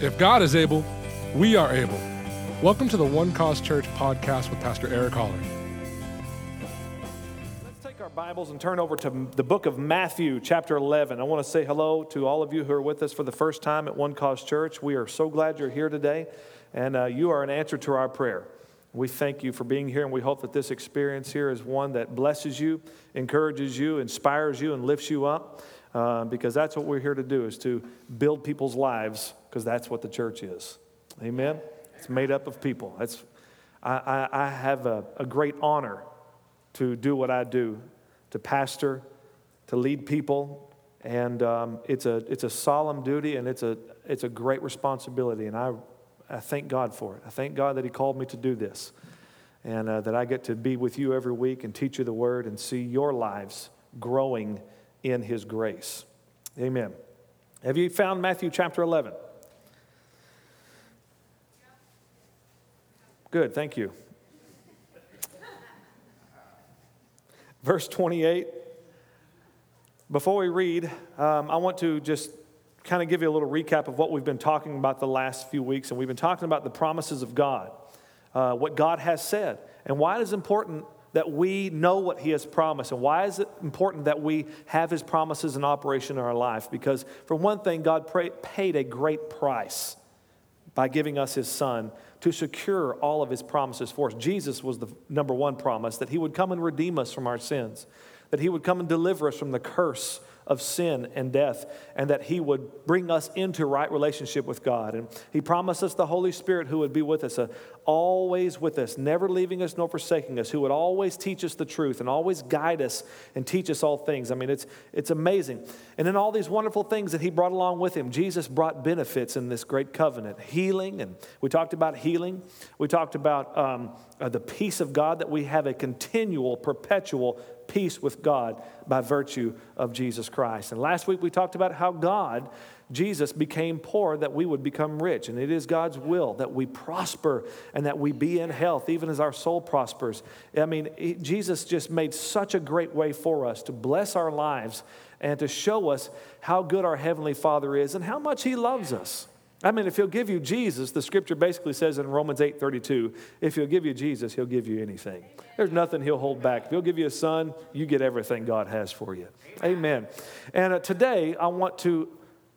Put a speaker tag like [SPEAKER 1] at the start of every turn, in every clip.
[SPEAKER 1] If God is able, we are able. Welcome to the One Cause Church podcast with Pastor Eric Holler.
[SPEAKER 2] Let's take our Bibles and turn over to the book of Matthew, chapter 11. I want to say hello to all of you who are with us for the first time at One Cause Church. We are so glad you're here today, and uh, you are an answer to our prayer. We thank you for being here, and we hope that this experience here is one that blesses you, encourages you, inspires you, and lifts you up. Uh, because that's what we're here to do is to build people's lives because that's what the church is. Amen? It's made up of people. That's i, I, I have a, a, great honor to do what i do to pastor to lead people and um, it's, a, it's a solemn duty and it's a, it's a great responsibility and I, I thank god for it. I thank god that he called me to do this and uh, that i get to be with you every week and teach you the word and see your lives growing in his grace. Amen. Have you found Matthew chapter 11? Good, thank you. Verse 28. Before we read, um, I want to just kind of give you a little recap of what we've been talking about the last few weeks. And we've been talking about the promises of God, uh, what God has said, and why it is important that we know what He has promised. And why is it important that we have His promises in operation in our life? Because, for one thing, God paid a great price by giving us His Son to secure all of His promises for us. Jesus was the number one promise that He would come and redeem us from our sins, that He would come and deliver us from the curse of sin and death, and that He would bring us into right relationship with God. And He promised us the Holy Spirit who would be with us, uh, always with us, never leaving us nor forsaking us, who would always teach us the truth and always guide us and teach us all things. I mean, it's, it's amazing. And in all these wonderful things that He brought along with Him, Jesus brought benefits in this great covenant healing, and we talked about healing. We talked about um, uh, the peace of God, that we have a continual, perpetual peace with God by virtue of Jesus Christ. And last week we talked about how God, Jesus, became poor that we would become rich. And it is God's will that we prosper and that we be in health, even as our soul prospers. I mean, Jesus just made such a great way for us to bless our lives and to show us how good our Heavenly Father is and how much He loves us. I mean, if he'll give you Jesus, the scripture basically says in Romans 8 32, if he'll give you Jesus, he'll give you anything. There's nothing he'll hold back. If he'll give you a son, you get everything God has for you. Amen. And uh, today, I want to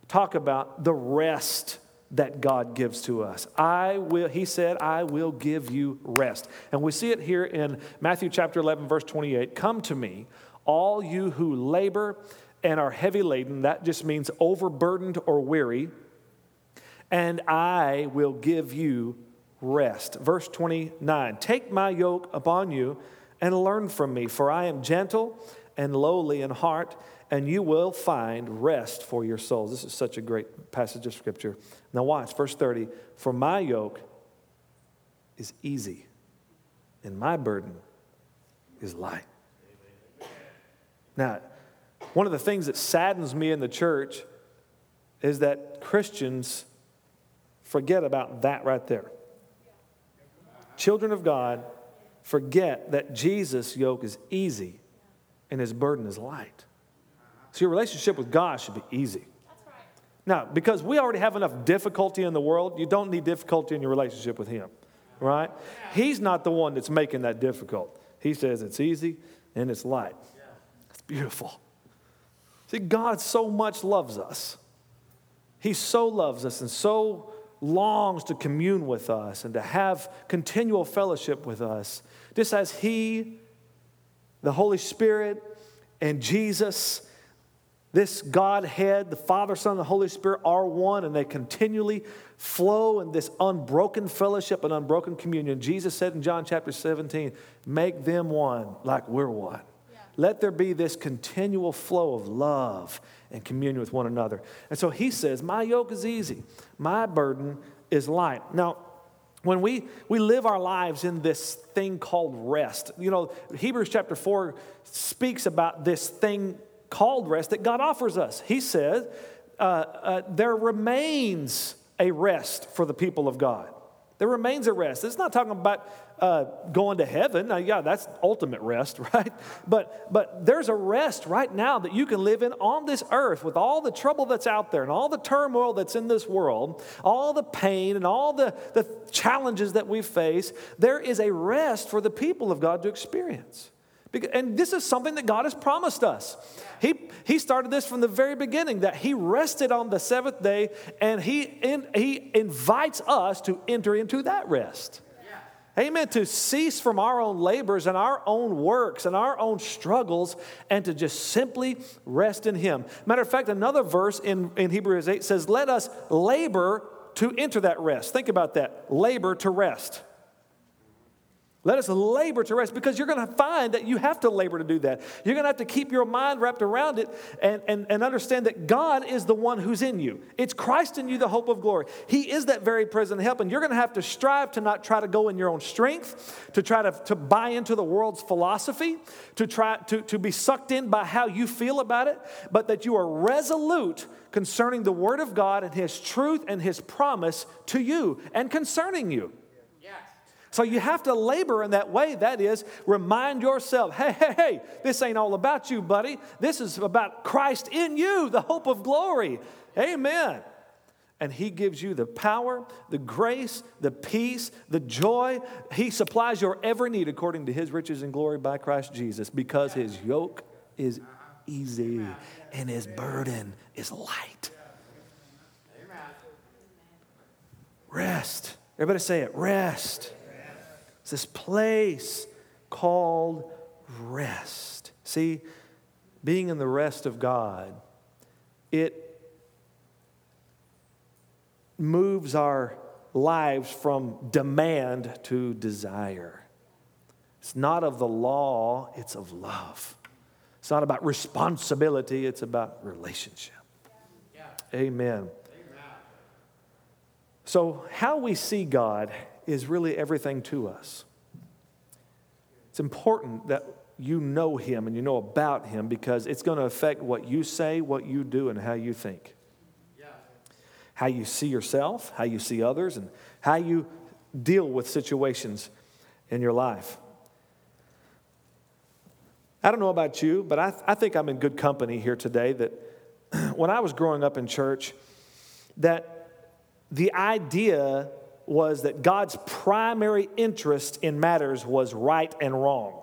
[SPEAKER 2] talk about the rest that God gives to us. I will, he said, I will give you rest. And we see it here in Matthew chapter 11, verse 28. Come to me, all you who labor and are heavy laden. That just means overburdened or weary and I will give you rest. Verse 29 Take my yoke upon you and learn from me, for I am gentle and lowly in heart, and you will find rest for your souls. This is such a great passage of scripture. Now, watch, verse 30 For my yoke is easy, and my burden is light. Now, one of the things that saddens me in the church is that Christians forget about that right there. Children of God forget that Jesus' yoke is easy and his burden is light. So your relationship with God should be easy. Now, because we already have enough difficulty in the world, you don't need difficulty in your relationship with him, right? He's not the one that's making that difficult. He says it's easy and it's light. It's beautiful. See, God so much loves us. He so loves us and so longs to commune with us and to have continual fellowship with us, just as He, the Holy Spirit, and Jesus, this Godhead, the Father, Son, and the Holy Spirit are one, and they continually flow in this unbroken fellowship and unbroken communion. Jesus said in John chapter 17, Make them one like we're one. Let there be this continual flow of love and communion with one another. And so he says, My yoke is easy, my burden is light. Now, when we, we live our lives in this thing called rest, you know, Hebrews chapter 4 speaks about this thing called rest that God offers us. He says, uh, uh, There remains a rest for the people of God. There remains a rest. It's not talking about uh, going to heaven. Now, yeah, that's ultimate rest, right? But, but there's a rest right now that you can live in on this earth with all the trouble that's out there and all the turmoil that's in this world, all the pain and all the, the challenges that we face. There is a rest for the people of God to experience. And this is something that God has promised us. He, he started this from the very beginning that He rested on the seventh day and He, in, he invites us to enter into that rest. Amen. To cease from our own labors and our own works and our own struggles and to just simply rest in Him. Matter of fact, another verse in, in Hebrews 8 says, Let us labor to enter that rest. Think about that labor to rest. Let us labor to rest because you're going to find that you have to labor to do that. You're going to have to keep your mind wrapped around it and, and, and understand that God is the one who's in you. It's Christ in you, the hope of glory. He is that very present help. And you're going to have to strive to not try to go in your own strength, to try to, to buy into the world's philosophy, to try to, to be sucked in by how you feel about it, but that you are resolute concerning the Word of God and His truth and His promise to you and concerning you. So you have to labor in that way. That is, remind yourself hey, hey, hey, this ain't all about you, buddy. This is about Christ in you, the hope of glory. Amen. And He gives you the power, the grace, the peace, the joy. He supplies your every need according to His riches and glory by Christ Jesus because His yoke is easy and His burden is light. Rest. Everybody say it rest this place called rest. See, being in the rest of God, it moves our lives from demand to desire. It's not of the law, it's of love. It's not about responsibility, it's about relationship. Yeah. Amen. Amen. So, how we see God is really everything to us. It's important that you know Him and you know about Him because it's going to affect what you say, what you do, and how you think. Yeah. How you see yourself, how you see others, and how you deal with situations in your life. I don't know about you, but I, th- I think I'm in good company here today that when I was growing up in church, that the idea was that God's primary interest in matters was right and wrong.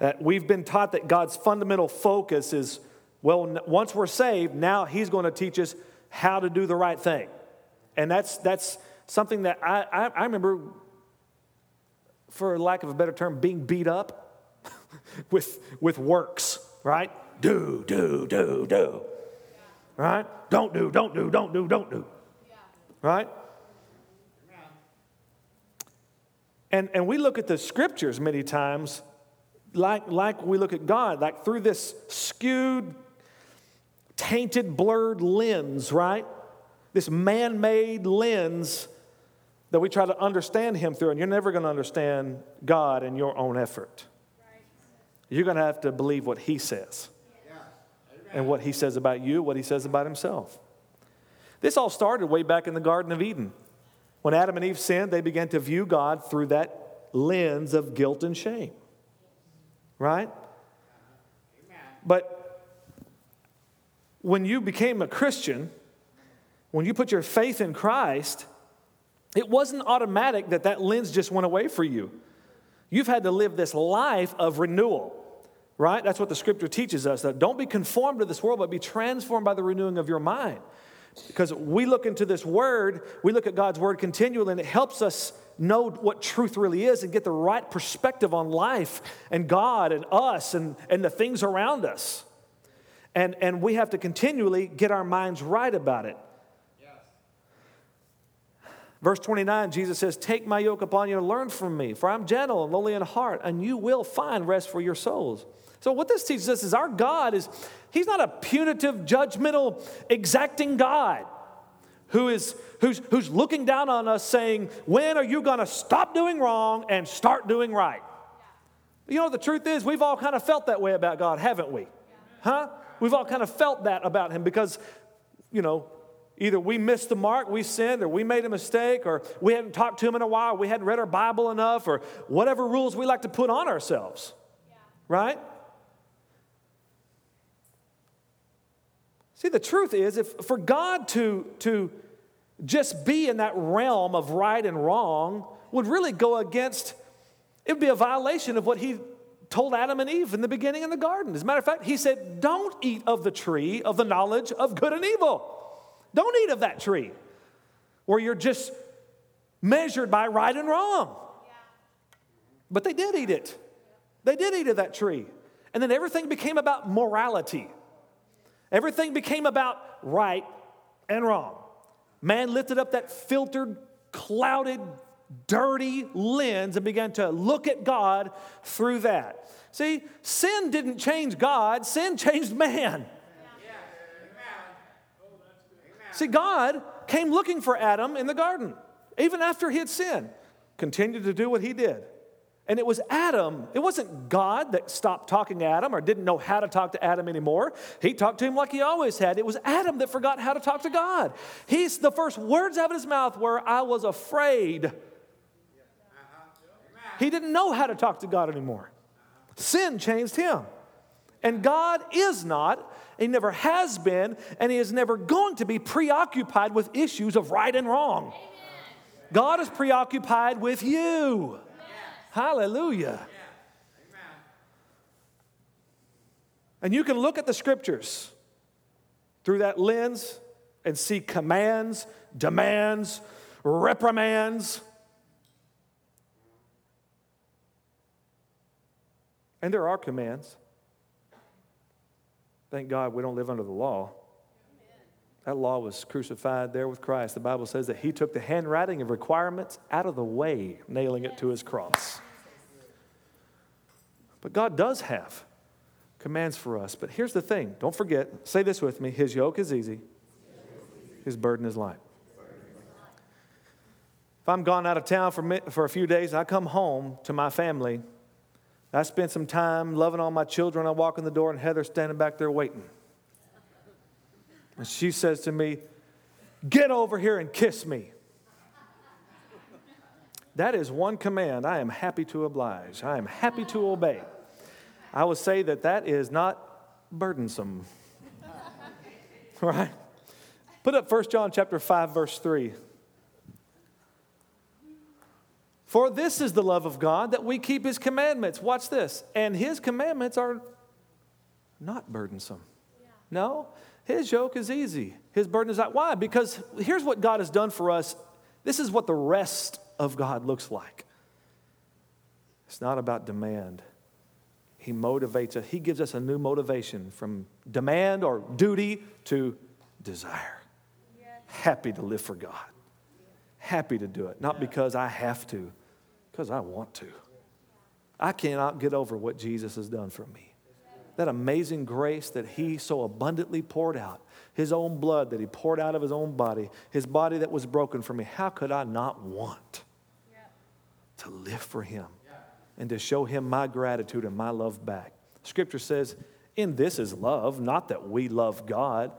[SPEAKER 2] That we've been taught that God's fundamental focus is well, once we're saved, now He's going to teach us how to do the right thing. And that's, that's something that I, I, I remember, for lack of a better term, being beat up with, with works, right? Do, do, do, do. Right? Don't do, don't do, don't do, don't do. Right? And, and we look at the scriptures many times like, like we look at God, like through this skewed, tainted, blurred lens, right? This man made lens that we try to understand Him through, and you're never going to understand God in your own effort. You're going to have to believe what He says and what He says about you, what He says about Himself. This all started way back in the Garden of Eden. When Adam and Eve sinned, they began to view God through that lens of guilt and shame. Right? But when you became a Christian, when you put your faith in Christ, it wasn't automatic that that lens just went away for you. You've had to live this life of renewal, right? That's what the scripture teaches us that don't be conformed to this world, but be transformed by the renewing of your mind. Because we look into this word, we look at God's word continually, and it helps us know what truth really is and get the right perspective on life and God and us and, and the things around us. And, and we have to continually get our minds right about it. Verse 29, Jesus says, Take my yoke upon you and learn from me, for I'm gentle and lowly in heart, and you will find rest for your souls. So, what this teaches us is our God is, He's not a punitive, judgmental, exacting God who is who's, who's looking down on us saying, When are you going to stop doing wrong and start doing right? You know, the truth is, we've all kind of felt that way about God, haven't we? Huh? We've all kind of felt that about Him because, you know, either we missed the mark, we sinned, or we made a mistake, or we hadn't talked to him in a while, we hadn't read our Bible enough, or whatever rules we like to put on ourselves. Yeah. Right? See, the truth is, if for God to, to just be in that realm of right and wrong would really go against, it would be a violation of what he told Adam and Eve in the beginning in the garden. As a matter of fact, he said, Don't eat of the tree of the knowledge of good and evil. Don't eat of that tree where you're just measured by right and wrong. But they did eat it. They did eat of that tree. And then everything became about morality. Everything became about right and wrong. Man lifted up that filtered, clouded, dirty lens and began to look at God through that. See, sin didn't change God, sin changed man. See, God came looking for Adam in the garden, even after he had sinned, continued to do what he did. And it was Adam, it wasn't God that stopped talking to Adam or didn't know how to talk to Adam anymore. He talked to him like he always had. It was Adam that forgot how to talk to God. He's the first words out of his mouth were, I was afraid. He didn't know how to talk to God anymore. Sin changed him. And God is not, He never has been, and He is never going to be preoccupied with issues of right and wrong. Amen. God is preoccupied with you. Yes. Hallelujah. Yeah. And you can look at the scriptures through that lens and see commands, demands, reprimands. And there are commands. Thank God we don't live under the law. That law was crucified there with Christ. The Bible says that he took the handwriting of requirements out of the way, nailing it to his cross. But God does have commands for us. But here's the thing don't forget, say this with me His yoke is easy, His burden is light. If I'm gone out of town for, for a few days, I come home to my family I spent some time loving all my children. I walk in the door, and Heather's standing back there waiting. And she says to me, Get over here and kiss me. That is one command I am happy to oblige. I am happy to obey. I would say that that is not burdensome. right? Put up 1 John chapter 5 verse 3. For this is the love of God that we keep his commandments. Watch this. And his commandments are not burdensome. Yeah. No, his yoke is easy. His burden is not. Why? Because here's what God has done for us. This is what the rest of God looks like. It's not about demand. He motivates us. He gives us a new motivation from demand or duty to desire. Yes. Happy to live for God. Happy to do it. Not because I have to, because I want to. I cannot get over what Jesus has done for me. That amazing grace that He so abundantly poured out, His own blood that He poured out of His own body, His body that was broken for me. How could I not want to live for Him and to show Him my gratitude and my love back? Scripture says, In this is love, not that we love God,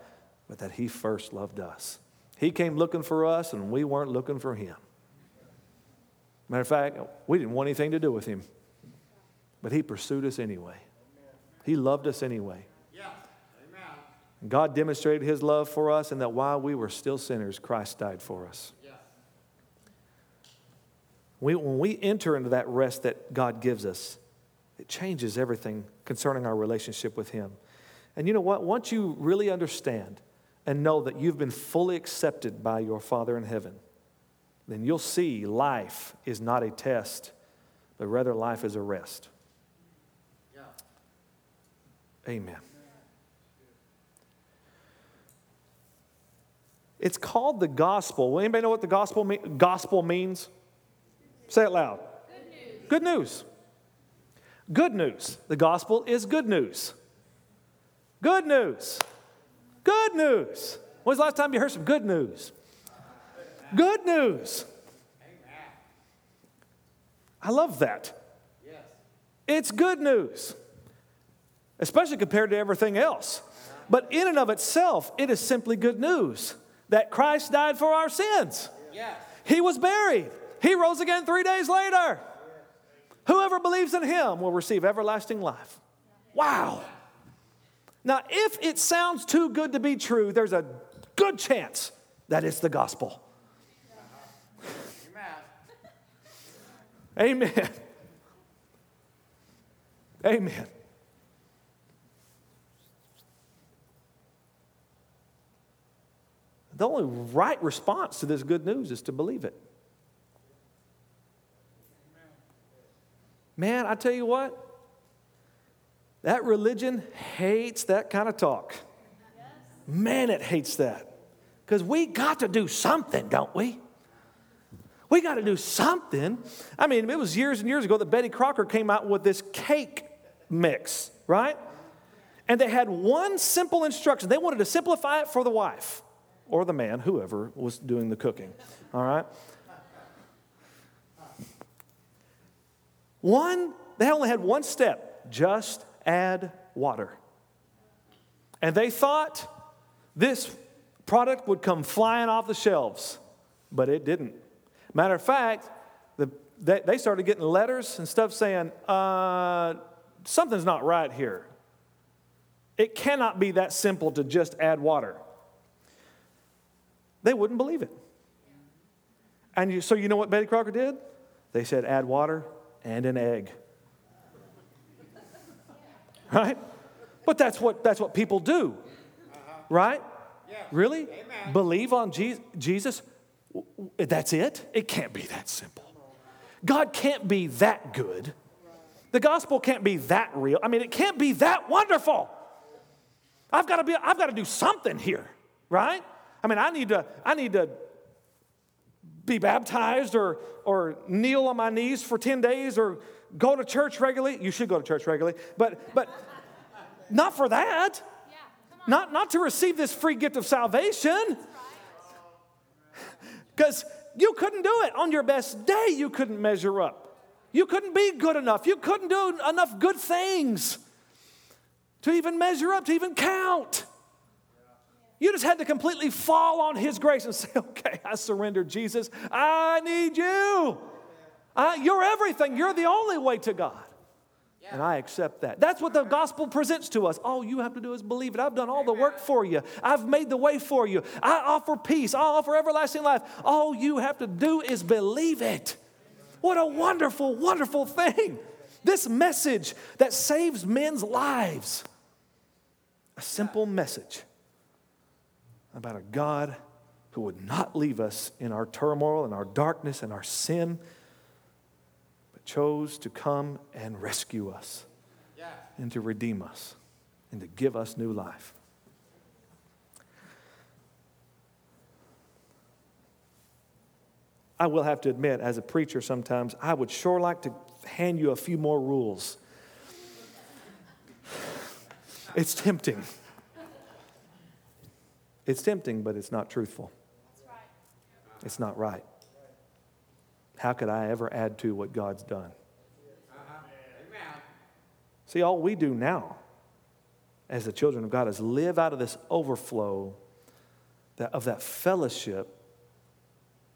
[SPEAKER 2] but that He first loved us. He came looking for us, and we weren't looking for Him. Matter of fact, we didn't want anything to do with him, but he pursued us anyway. He loved us anyway. God demonstrated his love for us, and that while we were still sinners, Christ died for us. We, when we enter into that rest that God gives us, it changes everything concerning our relationship with Him. And you know what? Once you really understand and know that you've been fully accepted by your Father in heaven, then you'll see life is not a test, but rather life is a rest. Yeah. Amen. It's called the gospel. Will anybody know what the gospel, mean, gospel means? Say it loud. Good news. Good news. Good news. The gospel is good news. Good news. Good news. When's the last time you heard some good news? Good news. I love that. It's good news, especially compared to everything else. But in and of itself, it is simply good news. that Christ died for our sins. He was buried. He rose again three days later. Whoever believes in him will receive everlasting life. Wow. Now, if it sounds too good to be true, there's a good chance that it's the gospel. Amen. Amen. The only right response to this good news is to believe it. Man, I tell you what, that religion hates that kind of talk. Man, it hates that. Because we got to do something, don't we? We got to do something. I mean, it was years and years ago that Betty Crocker came out with this cake mix, right? And they had one simple instruction. They wanted to simplify it for the wife or the man, whoever was doing the cooking, all right? One, they only had one step just add water. And they thought this product would come flying off the shelves, but it didn't. Matter of fact, the, they, they started getting letters and stuff saying, uh, something's not right here. It cannot be that simple to just add water. They wouldn't believe it. And you, so you know what Betty Crocker did? They said, add water and an egg. Right? But that's what, that's what people do. Right? Really? Amen. Believe on Jesus? That's it? It can't be that simple. God can't be that good. The gospel can't be that real. I mean, it can't be that wonderful. I've got to be I've got to do something here, right? I mean, I need to I need to be baptized or or kneel on my knees for 10 days or go to church regularly. You should go to church regularly, but but not for that. Yeah, not not to receive this free gift of salvation. Because you couldn't do it. On your best day, you couldn't measure up. You couldn't be good enough. You couldn't do enough good things to even measure up, to even count. You just had to completely fall on His grace and say, okay, I surrender, Jesus. I need you. I, you're everything. You're the only way to God. And I accept that. That's what the gospel presents to us. All you have to do is believe it. I've done all the work for you. I've made the way for you. I offer peace. I offer everlasting life. All you have to do is believe it. What a wonderful, wonderful thing. This message that saves men's lives. A simple message about a God who would not leave us in our turmoil and our darkness and our sin chose to come and rescue us yeah. and to redeem us and to give us new life. I will have to admit, as a preacher, sometimes I would sure like to hand you a few more rules. It's tempting. It's tempting, but it's not truthful. It's not right. How could I ever add to what God's done? Uh-huh. See, all we do now as the children of God is live out of this overflow that, of that fellowship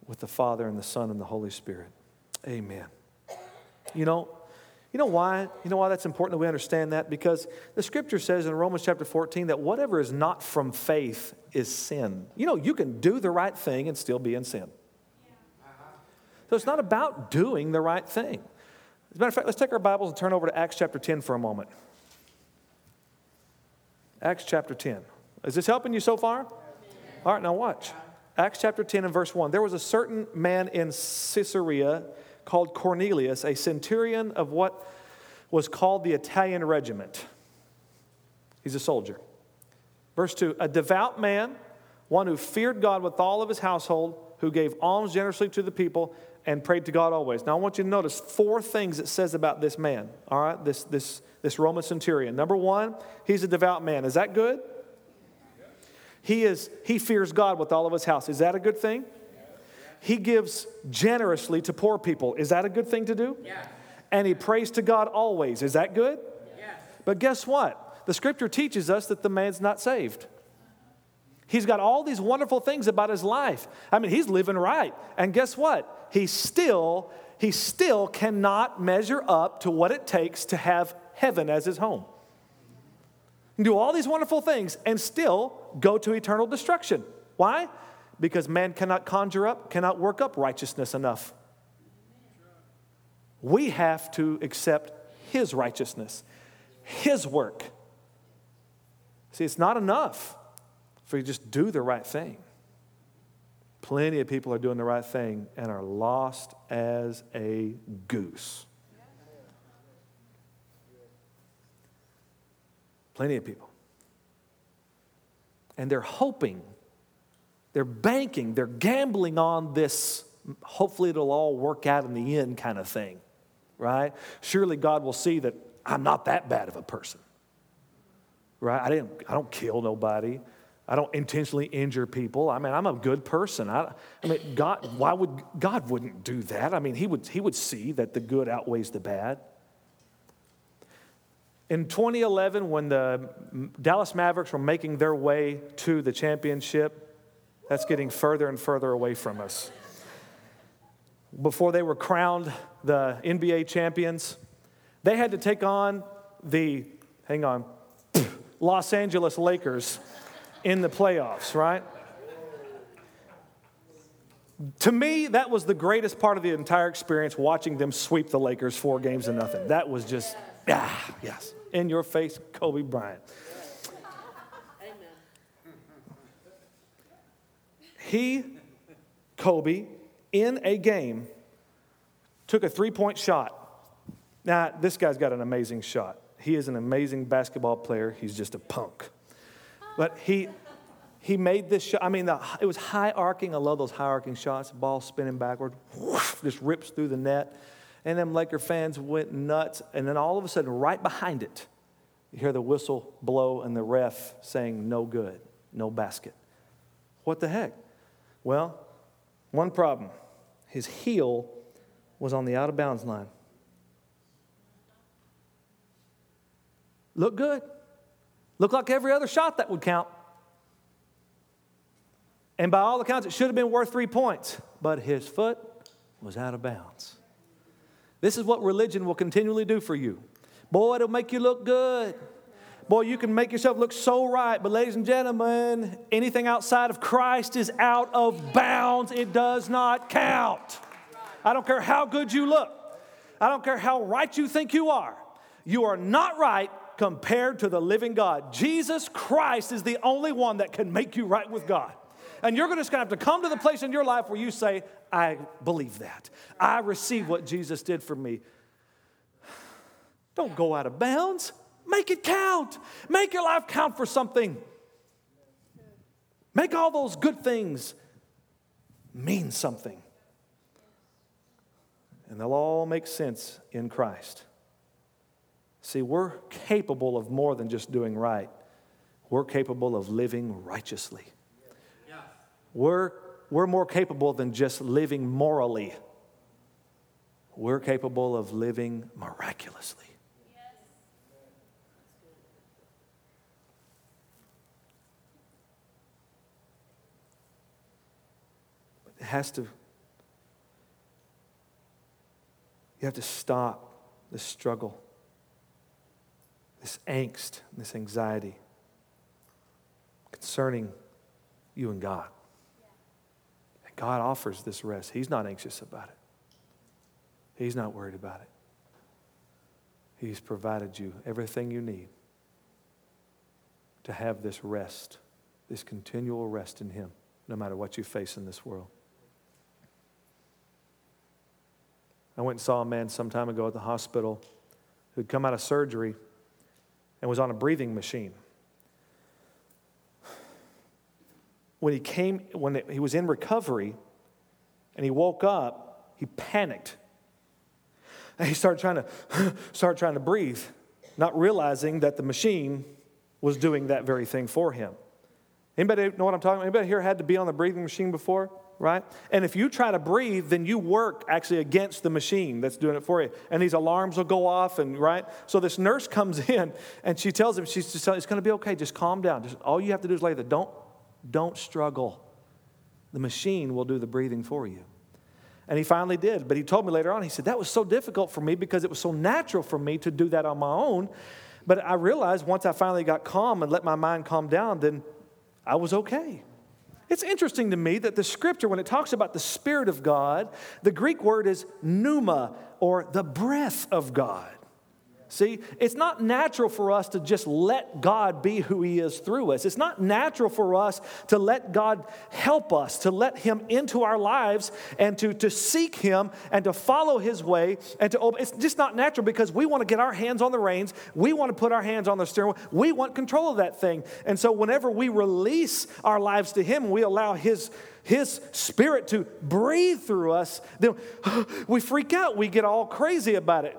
[SPEAKER 2] with the Father and the Son and the Holy Spirit. Amen. You know, you know why? You know why that's important that we understand that? Because the scripture says in Romans chapter 14 that whatever is not from faith is sin. You know, you can do the right thing and still be in sin. So it's not about doing the right thing. As a matter of fact, let's take our Bibles and turn over to Acts chapter 10 for a moment. Acts chapter 10. Is this helping you so far? All right, now watch. Acts chapter 10 and verse 1. There was a certain man in Caesarea called Cornelius, a centurion of what was called the Italian regiment. He's a soldier. Verse 2 A devout man, one who feared God with all of his household, who gave alms generously to the people and prayed to God always. Now, I want you to notice four things it says about this man, all right, this, this, this Roman centurion. Number one, he's a devout man. Is that good? He, is, he fears God with all of his house. Is that a good thing? He gives generously to poor people. Is that a good thing to do? Yeah. And he prays to God always. Is that good? Yeah. But guess what? The scripture teaches us that the man's not saved. He's got all these wonderful things about his life. I mean, he's living right. And guess what? He still, he still cannot measure up to what it takes to have heaven as his home. Do all these wonderful things and still go to eternal destruction. Why? Because man cannot conjure up, cannot work up righteousness enough. We have to accept his righteousness, his work. See, it's not enough if we just do the right thing. Plenty of people are doing the right thing and are lost as a goose. Plenty of people. And they're hoping, they're banking, they're gambling on this, hopefully it'll all work out in the end kind of thing, right? Surely God will see that I'm not that bad of a person, right? I, didn't, I don't kill nobody. I don't intentionally injure people. I mean, I'm a good person. I, I, mean, God, why would God wouldn't do that? I mean, he would, he would see that the good outweighs the bad. In 2011, when the Dallas Mavericks were making their way to the championship, that's getting further and further away from us. Before they were crowned the NBA champions, they had to take on the, hang on, Los Angeles Lakers in the playoffs, right? To me, that was the greatest part of the entire experience watching them sweep the Lakers four games to nothing. That was just, ah, yes, in your face, Kobe Bryant. He, Kobe, in a game, took a three point shot. Now, this guy's got an amazing shot. He is an amazing basketball player. He's just a punk. But he, he made this shot. I mean, the, it was high arcing. I love those high arcing shots. Ball spinning backward, whoosh, just rips through the net. And then Laker fans went nuts. And then all of a sudden, right behind it, you hear the whistle blow and the ref saying, no good, no basket. What the heck? Well, one problem his heel was on the out of bounds line. Look good. Looked like every other shot that would count. And by all accounts, it should have been worth three points, but his foot was out of bounds. This is what religion will continually do for you. Boy, it'll make you look good. Boy, you can make yourself look so right. But, ladies and gentlemen, anything outside of Christ is out of bounds. It does not count. I don't care how good you look, I don't care how right you think you are. You are not right compared to the living God. Jesus Christ is the only one that can make you right with God. And you're just to have to come to the place in your life where you say, I believe that. I receive what Jesus did for me. Don't go out of bounds. Make it count. Make your life count for something. Make all those good things mean something. And they'll all make sense in Christ. See, we're capable of more than just doing right, we're capable of living righteously. We're, we're more capable than just living morally, we're capable of living miraculously. It has to, you have to stop the struggle this angst, this anxiety concerning you and God. And God offers this rest. He's not anxious about it, He's not worried about it. He's provided you everything you need to have this rest, this continual rest in Him, no matter what you face in this world. I went and saw a man some time ago at the hospital who'd come out of surgery and was on a breathing machine. When he came, when he was in recovery and he woke up, he panicked. And he started trying to start trying to breathe, not realizing that the machine was doing that very thing for him. Anybody know what I'm talking about? Anybody here had to be on the breathing machine before? Right? And if you try to breathe, then you work actually against the machine that's doing it for you. And these alarms will go off, and right? So this nurse comes in and she tells him, she's just it's going to be okay, just calm down. Just, all you have to do is lay there. Don't, Don't struggle. The machine will do the breathing for you. And he finally did. But he told me later on, he said, That was so difficult for me because it was so natural for me to do that on my own. But I realized once I finally got calm and let my mind calm down, then I was okay. It's interesting to me that the scripture, when it talks about the Spirit of God, the Greek word is pneuma, or the breath of God. See, it's not natural for us to just let God be who He is through us. It's not natural for us to let God help us, to let Him into our lives and to, to seek Him and to follow His way and to open. It's just not natural because we want to get our hands on the reins. We want to put our hands on the steering wheel. We want control of that thing. And so whenever we release our lives to Him, we allow His his spirit to breathe through us, then we freak out. We get all crazy about it.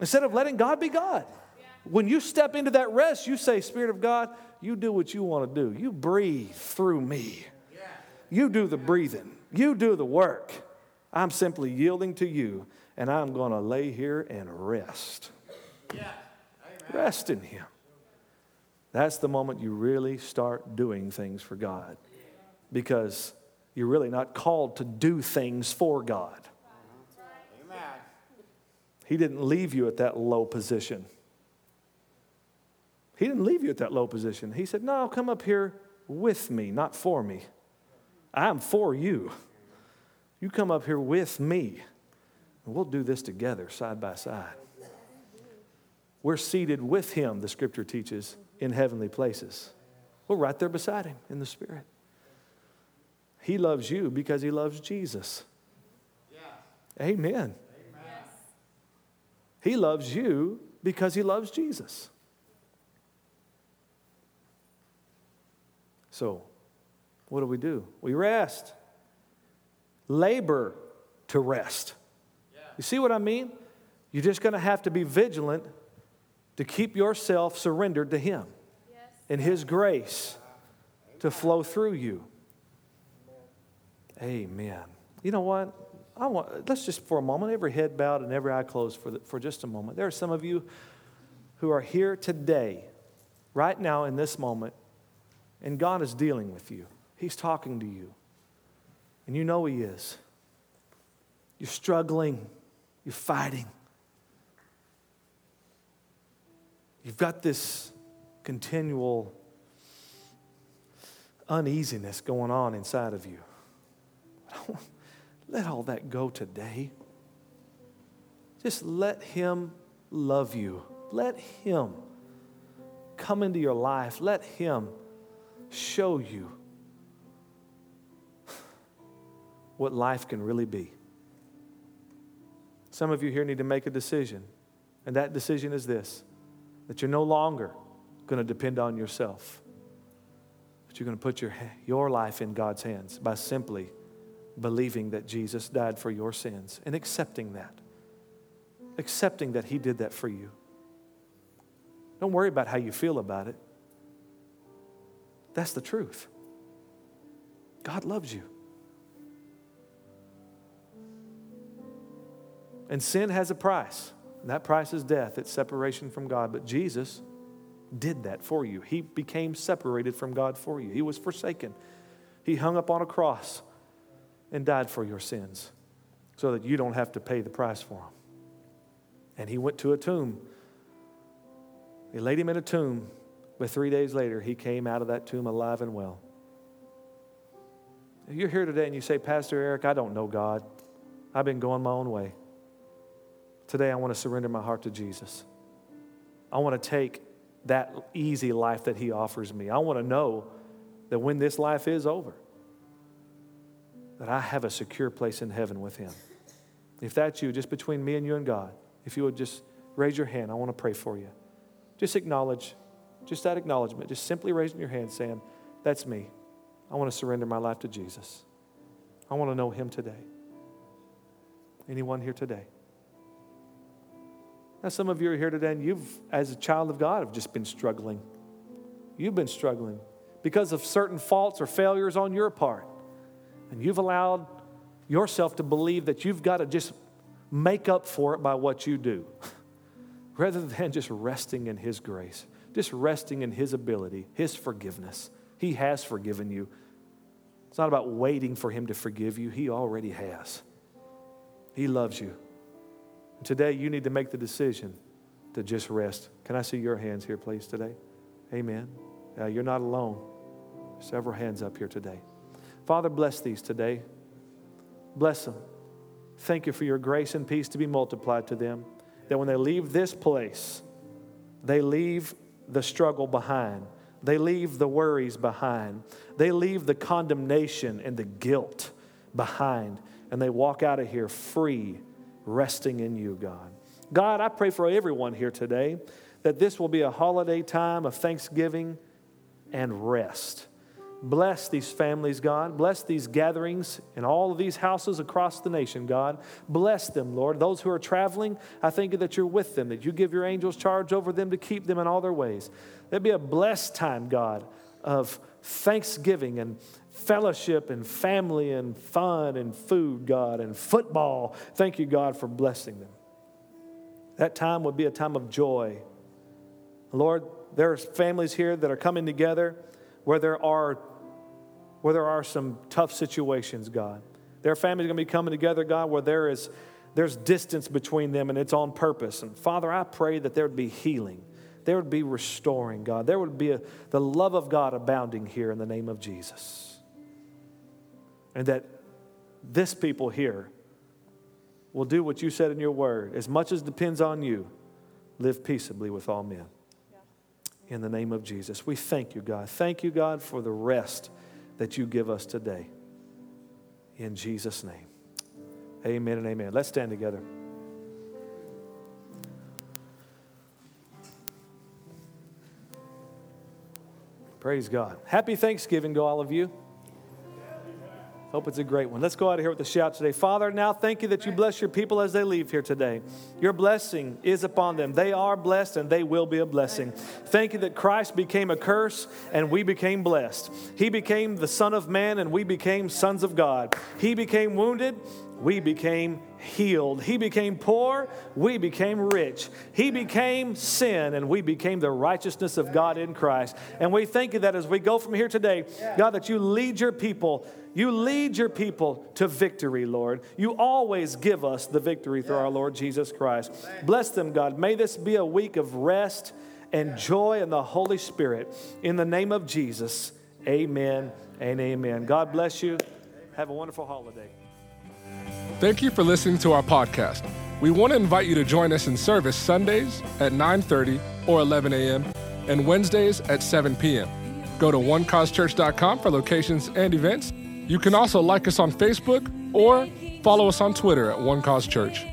[SPEAKER 2] Instead of letting God be God. When you step into that rest, you say, Spirit of God, you do what you want to do. You breathe through me. You do the breathing. You do the work. I'm simply yielding to you, and I'm going to lay here and rest. Rest in Him. That's the moment you really start doing things for God because you're really not called to do things for God. He didn't leave you at that low position. He didn't leave you at that low position. He said, No, come up here with me, not for me. I'm for you. You come up here with me, and we'll do this together, side by side. We're seated with him, the scripture teaches, in heavenly places. We're right there beside him in the Spirit. He loves you because he loves Jesus. Amen. He loves you because he loves Jesus. So, what do we do? We rest. Labor to rest. Yeah. You see what I mean? You're just going to have to be vigilant to keep yourself surrendered to Him yes. and His grace to flow through you. Amen. You know what? I want, let's just for a moment, every head bowed and every eye closed for, the, for just a moment. There are some of you who are here today, right now in this moment, and God is dealing with you. He's talking to you. And you know He is. You're struggling, you're fighting. You've got this continual uneasiness going on inside of you. Let all that go today. Just let Him love you. Let Him come into your life. Let Him show you what life can really be. Some of you here need to make a decision, and that decision is this that you're no longer going to depend on yourself, but you're going to put your, your life in God's hands by simply believing that Jesus died for your sins and accepting that. Accepting that He did that for you. Don't worry about how you feel about it. That's the truth. God loves you. And sin has a price. And that price is death, it's separation from God. But Jesus did that for you. He became separated from God for you. He was forsaken. He hung up on a cross and died for your sins so that you don't have to pay the price for them. And he went to a tomb. They laid him in a tomb, but three days later, he came out of that tomb alive and well. If you're here today and you say, Pastor Eric, I don't know God, I've been going my own way. Today, I want to surrender my heart to Jesus. I want to take that easy life that He offers me. I want to know that when this life is over, that I have a secure place in heaven with Him. If that's you, just between me and you and God, if you would just raise your hand, I want to pray for you. Just acknowledge, just that acknowledgement, just simply raising your hand saying, That's me. I want to surrender my life to Jesus. I want to know Him today. Anyone here today? Now, some of you are here today and you've, as a child of God, have just been struggling. You've been struggling because of certain faults or failures on your part. And you've allowed yourself to believe that you've got to just make up for it by what you do, rather than just resting in His grace, just resting in His ability, His forgiveness, He has forgiven you. It's not about waiting for Him to forgive you, He already has. He loves you. Today, you need to make the decision to just rest. Can I see your hands here, please, today? Amen. Uh, you're not alone. Several hands up here today. Father, bless these today. Bless them. Thank you for your grace and peace to be multiplied to them. That when they leave this place, they leave the struggle behind. They leave the worries behind. They leave the condemnation and the guilt behind. And they walk out of here free, resting in you, God. God, I pray for everyone here today that this will be a holiday time of thanksgiving and rest. Bless these families, God. Bless these gatherings in all of these houses across the nation, God. Bless them, Lord. Those who are traveling, I thank you that you're with them, that you give your angels charge over them to keep them in all their ways. There'd be a blessed time, God, of thanksgiving and fellowship and family and fun and food, God, and football. Thank you, God, for blessing them. That time would be a time of joy. Lord, there are families here that are coming together where there are where there are some tough situations, God. There are families going to be coming together, God, where there is there's distance between them and it's on purpose. And Father, I pray that there would be healing. There would be restoring, God. There would be a, the love of God abounding here in the name of Jesus. And that this people here will do what you said in your word. As much as depends on you, live peaceably with all men in the name of Jesus. We thank you, God. Thank you, God, for the rest that you give us today. In Jesus' name. Amen and amen. Let's stand together. Praise God. Happy Thanksgiving to all of you. Hope it's a great one. Let's go out of here with a shout today. Father, now thank you that you bless your people as they leave here today. Your blessing is upon them. They are blessed and they will be a blessing. Thank you that Christ became a curse and we became blessed. He became the Son of Man and we became sons of God. He became wounded we became healed. He became poor, we became rich. He became sin, and we became the righteousness of God in Christ. And we thank you that as we go from here today, God, that you lead your people. You lead your people to victory, Lord. You always give us the victory through our Lord Jesus Christ. Bless them, God. May this be a week of rest and joy in the Holy Spirit. In the name of Jesus, amen and amen. God bless you. Have a wonderful holiday.
[SPEAKER 1] Thank you for listening to our podcast. We want to invite you to join us in service Sundays at 9:30 or 11 a.m. and Wednesdays at 7 p.m. Go to onecausechurch.com for locations and events. You can also like us on Facebook or follow us on Twitter at One Cause Church.